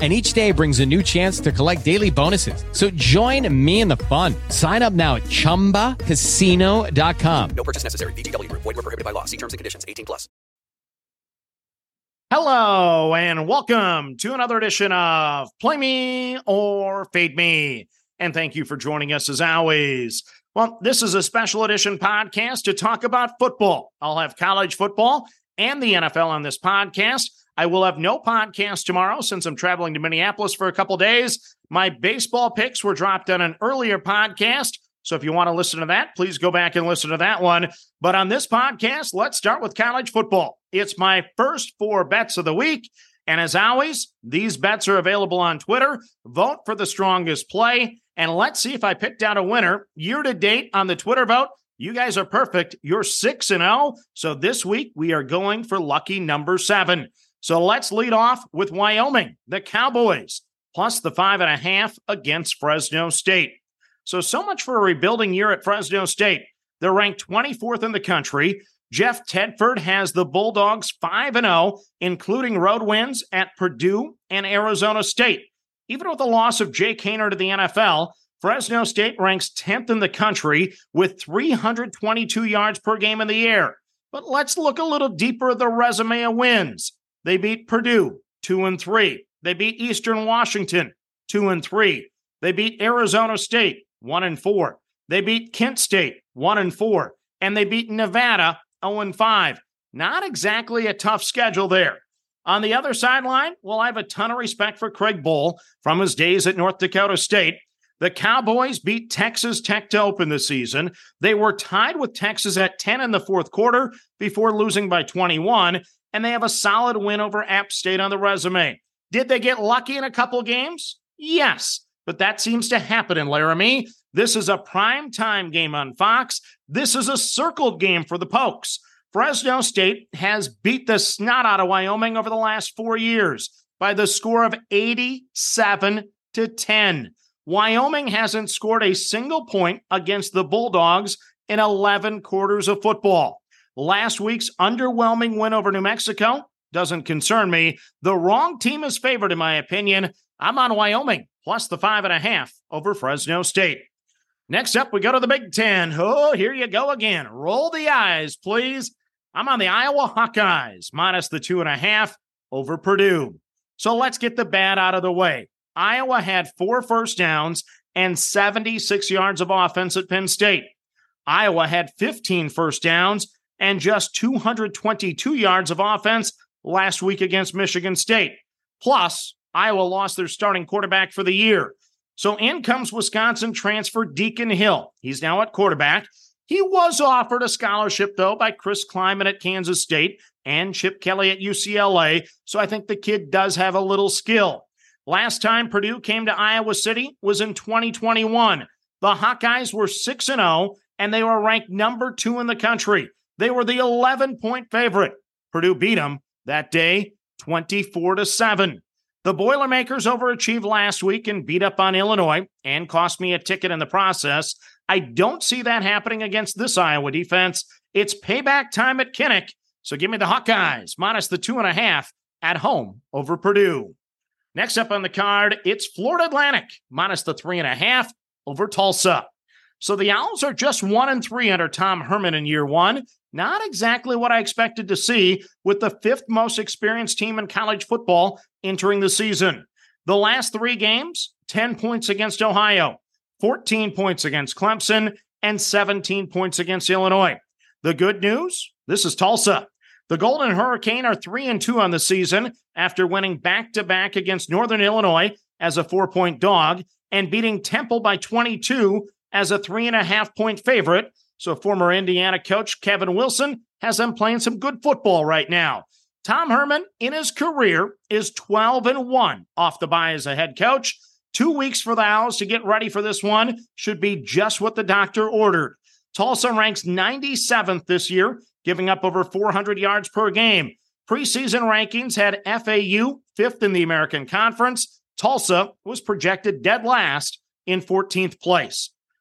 And each day brings a new chance to collect daily bonuses. So join me in the fun. Sign up now at chumbacasino.com. No purchase necessary. VGW Group. Void were prohibited by law. See terms and conditions. 18 plus. Hello and welcome to another edition of Play Me or Fade Me. And thank you for joining us as always. Well, this is a special edition podcast to talk about football. I'll have college football and the NFL on this podcast. I will have no podcast tomorrow since I'm traveling to Minneapolis for a couple days. My baseball picks were dropped on an earlier podcast. So if you want to listen to that, please go back and listen to that one. But on this podcast, let's start with college football. It's my first four bets of the week. And as always, these bets are available on Twitter. Vote for the strongest play. And let's see if I picked out a winner year to date on the Twitter vote. You guys are perfect. You're 6 and 0. So this week we are going for lucky number 7. So let's lead off with Wyoming, the Cowboys, plus the five and a half against Fresno State. So, so much for a rebuilding year at Fresno State. They're ranked 24th in the country. Jeff Tedford has the Bulldogs 5 0, including road wins at Purdue and Arizona State. Even with the loss of Jake Haener to the NFL, Fresno State ranks 10th in the country with 322 yards per game in the air. But let's look a little deeper at the resume of wins. They beat Purdue 2 and 3. They beat Eastern Washington 2 and 3. They beat Arizona State 1 and 4. They beat Kent State 1 and 4 and they beat Nevada 0 and 5. Not exactly a tough schedule there. On the other sideline, well, I have a ton of respect for Craig Bohl from his days at North Dakota State. The Cowboys beat Texas Tech to open the season. They were tied with Texas at 10 in the fourth quarter before losing by 21, and they have a solid win over App State on the resume. Did they get lucky in a couple games? Yes, but that seems to happen in Laramie. This is a prime time game on Fox. This is a circled game for the Pokes. Fresno State has beat the snot out of Wyoming over the last four years by the score of 87 to 10. Wyoming hasn't scored a single point against the Bulldogs in 11 quarters of football. Last week's underwhelming win over New Mexico doesn't concern me. The wrong team is favored, in my opinion. I'm on Wyoming plus the five and a half over Fresno State. Next up, we go to the Big Ten. Oh, here you go again. Roll the eyes, please. I'm on the Iowa Hawkeyes minus the two and a half over Purdue. So let's get the bad out of the way. Iowa had four first downs and 76 yards of offense at Penn State. Iowa had 15 first downs and just 222 yards of offense last week against Michigan State. Plus, Iowa lost their starting quarterback for the year. So in comes Wisconsin transfer Deacon Hill. He's now at quarterback. He was offered a scholarship, though, by Chris Klieman at Kansas State and Chip Kelly at UCLA. So I think the kid does have a little skill. Last time Purdue came to Iowa City was in 2021. The Hawkeyes were 6 0, and they were ranked number two in the country. They were the 11 point favorite. Purdue beat them that day 24 to 7. The Boilermakers overachieved last week and beat up on Illinois and cost me a ticket in the process. I don't see that happening against this Iowa defense. It's payback time at Kinnick. So give me the Hawkeyes minus the two and a half at home over Purdue. Next up on the card, it's Florida Atlantic minus the three and a half over Tulsa. So the Owls are just one and three under Tom Herman in year one. Not exactly what I expected to see with the fifth most experienced team in college football entering the season. The last three games 10 points against Ohio, 14 points against Clemson, and 17 points against Illinois. The good news this is Tulsa. The Golden Hurricane are 3 and 2 on the season after winning back to back against Northern Illinois as a four point dog and beating Temple by 22 as a three and a half point favorite. So, former Indiana coach Kevin Wilson has them playing some good football right now. Tom Herman, in his career, is 12 and 1 off the bye as a head coach. Two weeks for the Owls to get ready for this one should be just what the doctor ordered. Tulsa ranks 97th this year giving up over 400 yards per game. Preseason rankings had FAU fifth in the American Conference. Tulsa was projected dead last in 14th place.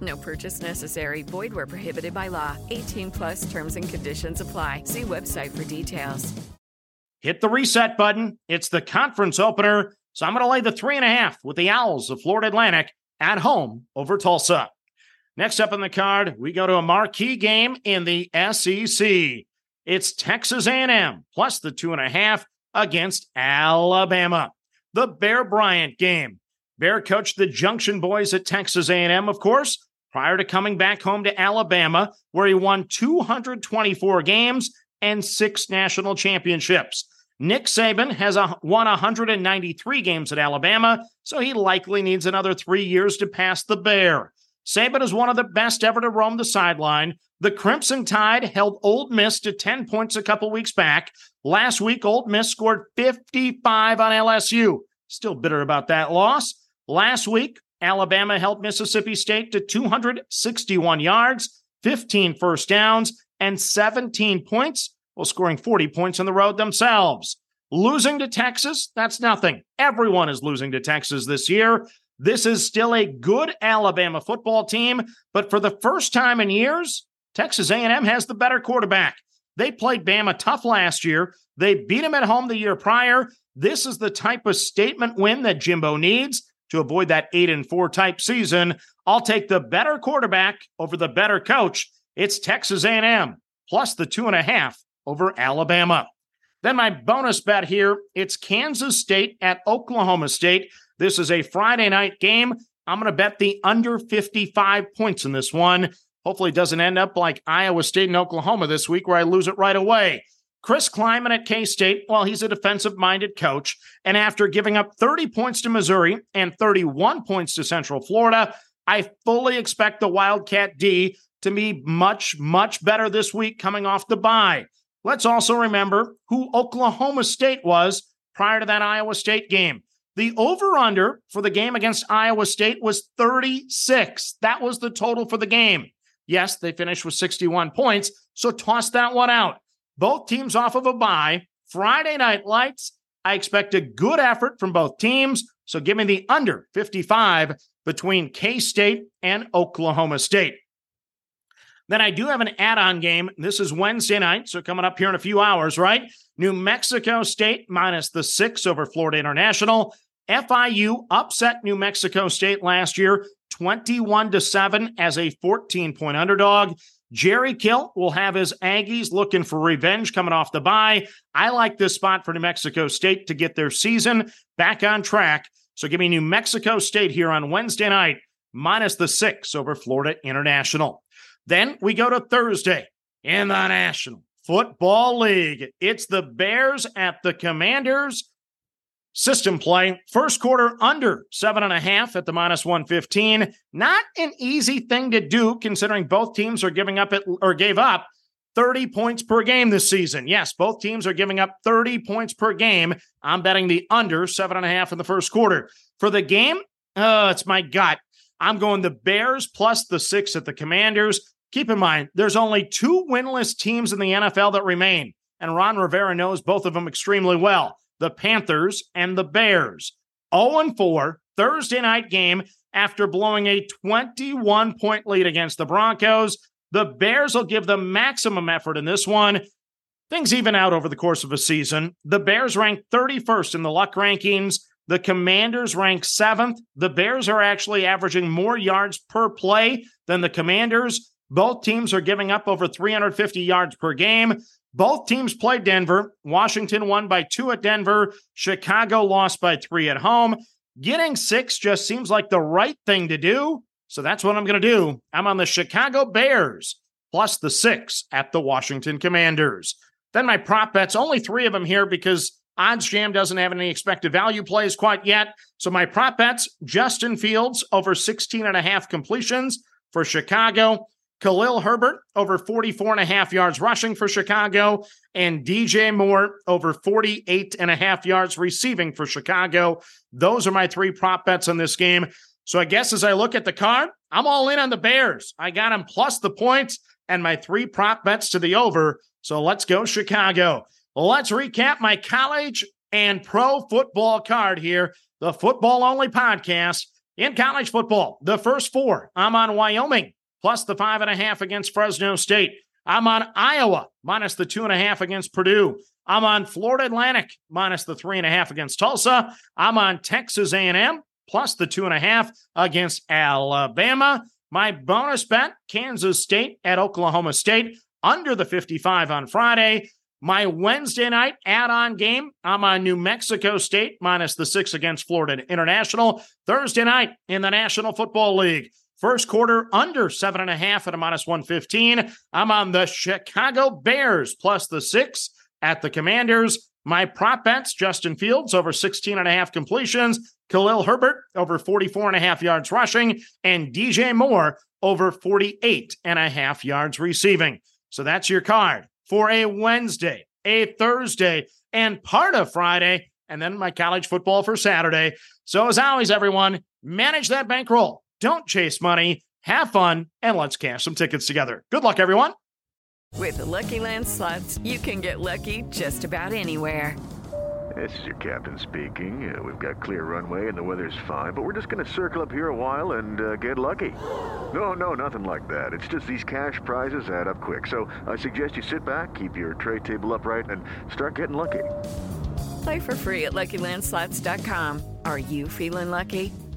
No purchase necessary. Void where prohibited by law. 18 plus terms and conditions apply. See website for details. Hit the reset button. It's the conference opener. So I'm going to lay the three and a half with the Owls of Florida Atlantic at home over Tulsa. Next up on the card, we go to a marquee game in the SEC. It's Texas A&M plus the two and a half against Alabama. The Bear Bryant game. Bear coached the Junction Boys at Texas A&M, of course, prior to coming back home to Alabama, where he won 224 games and six national championships. Nick Saban has a, won 193 games at Alabama, so he likely needs another three years to pass the Bear. Saban is one of the best ever to roam the sideline. The Crimson Tide held Ole Miss to 10 points a couple weeks back. Last week, Ole Miss scored 55 on LSU. Still bitter about that loss. Last week, Alabama held Mississippi State to 261 yards, 15 first downs, and 17 points while scoring 40 points on the road themselves. Losing to Texas, that's nothing. Everyone is losing to Texas this year. This is still a good Alabama football team, but for the first time in years, Texas A&M has the better quarterback. They played Bama tough last year. They beat him at home the year prior. This is the type of statement win that Jimbo needs to avoid that 8 and 4 type season. I'll take the better quarterback over the better coach. It's Texas A&M plus the two and a half over Alabama. Then my bonus bet here, it's Kansas State at Oklahoma State. This is a Friday night game. I'm going to bet the under 55 points in this one. Hopefully it doesn't end up like Iowa State and Oklahoma this week where I lose it right away. Chris Klieman at K State, well, he's a defensive minded coach. And after giving up 30 points to Missouri and 31 points to Central Florida, I fully expect the Wildcat D to be much, much better this week coming off the bye. Let's also remember who Oklahoma State was prior to that Iowa State game. The over under for the game against Iowa State was 36. That was the total for the game. Yes, they finished with 61 points, so toss that one out. Both teams off of a bye. Friday night lights. I expect a good effort from both teams. So give me the under 55 between K State and Oklahoma State. Then I do have an add on game. This is Wednesday night, so coming up here in a few hours, right? New Mexico State minus the six over Florida International. FIU upset New Mexico State last year, 21 to 7 as a 14 point underdog. Jerry Kill will have his Aggies looking for revenge coming off the bye. I like this spot for New Mexico State to get their season back on track. So give me New Mexico State here on Wednesday night, minus the six over Florida International. Then we go to Thursday in the National Football League. It's the Bears at the Commanders. System play, first quarter under seven and a half at the minus 115. Not an easy thing to do considering both teams are giving up it or gave up 30 points per game this season. Yes, both teams are giving up 30 points per game. I'm betting the under seven and a half in the first quarter. For the game, uh, it's my gut. I'm going the Bears plus the six at the Commanders. Keep in mind, there's only two winless teams in the NFL that remain, and Ron Rivera knows both of them extremely well the Panthers and the Bears. 0 4 Thursday night game after blowing a 21 point lead against the Broncos. The Bears will give the maximum effort in this one. Things even out over the course of a season. The Bears rank 31st in the luck rankings. The Commanders rank seventh. The Bears are actually averaging more yards per play than the Commanders. Both teams are giving up over 350 yards per game. Both teams played Denver. Washington won by two at Denver. Chicago lost by three at home. Getting six just seems like the right thing to do. So that's what I'm going to do. I'm on the Chicago Bears plus the six at the Washington Commanders. Then my prop bets, only three of them here because OddsJam doesn't have any expected value plays quite yet. So my prop bets, Justin Fields over 16 and a half completions for Chicago. Khalil Herbert over 44 and a half yards rushing for Chicago, and DJ Moore over 48 and a half yards receiving for Chicago. Those are my three prop bets on this game. So I guess as I look at the card, I'm all in on the Bears. I got them plus the points and my three prop bets to the over. So let's go, Chicago. Let's recap my college and pro football card here, the football only podcast in college football. The first four, I'm on Wyoming plus the five and a half against Fresno State. I'm on Iowa minus the two and a half against Purdue. I'm on Florida Atlantic minus the three and a half against Tulsa. I'm on Texas A&M plus the two and a half against Alabama. My bonus bet: Kansas State at Oklahoma State under the 55 on Friday. My Wednesday night add-on game, I'm on New Mexico State minus the six against Florida International. Thursday night in the National Football League. First quarter under seven and a half at a minus 115. I'm on the Chicago Bears plus the six at the Commanders. My prop bets Justin Fields over 16 and a half completions, Khalil Herbert over 44 and a half yards rushing, and DJ Moore over 48 and a half yards receiving. So that's your card for a Wednesday, a Thursday, and part of Friday, and then my college football for Saturday. So as always, everyone, manage that bankroll don't chase money. Have fun and let's cash some tickets together. Good luck, everyone. With the Lucky Land slots, you can get lucky just about anywhere. This is your captain speaking. Uh, we've got clear runway and the weather's fine, but we're just going to circle up here a while and uh, get lucky. No, no, nothing like that. It's just these cash prizes add up quick. So I suggest you sit back, keep your tray table upright, and start getting lucky. Play for free at LuckyLandSlots.com. Are you feeling lucky?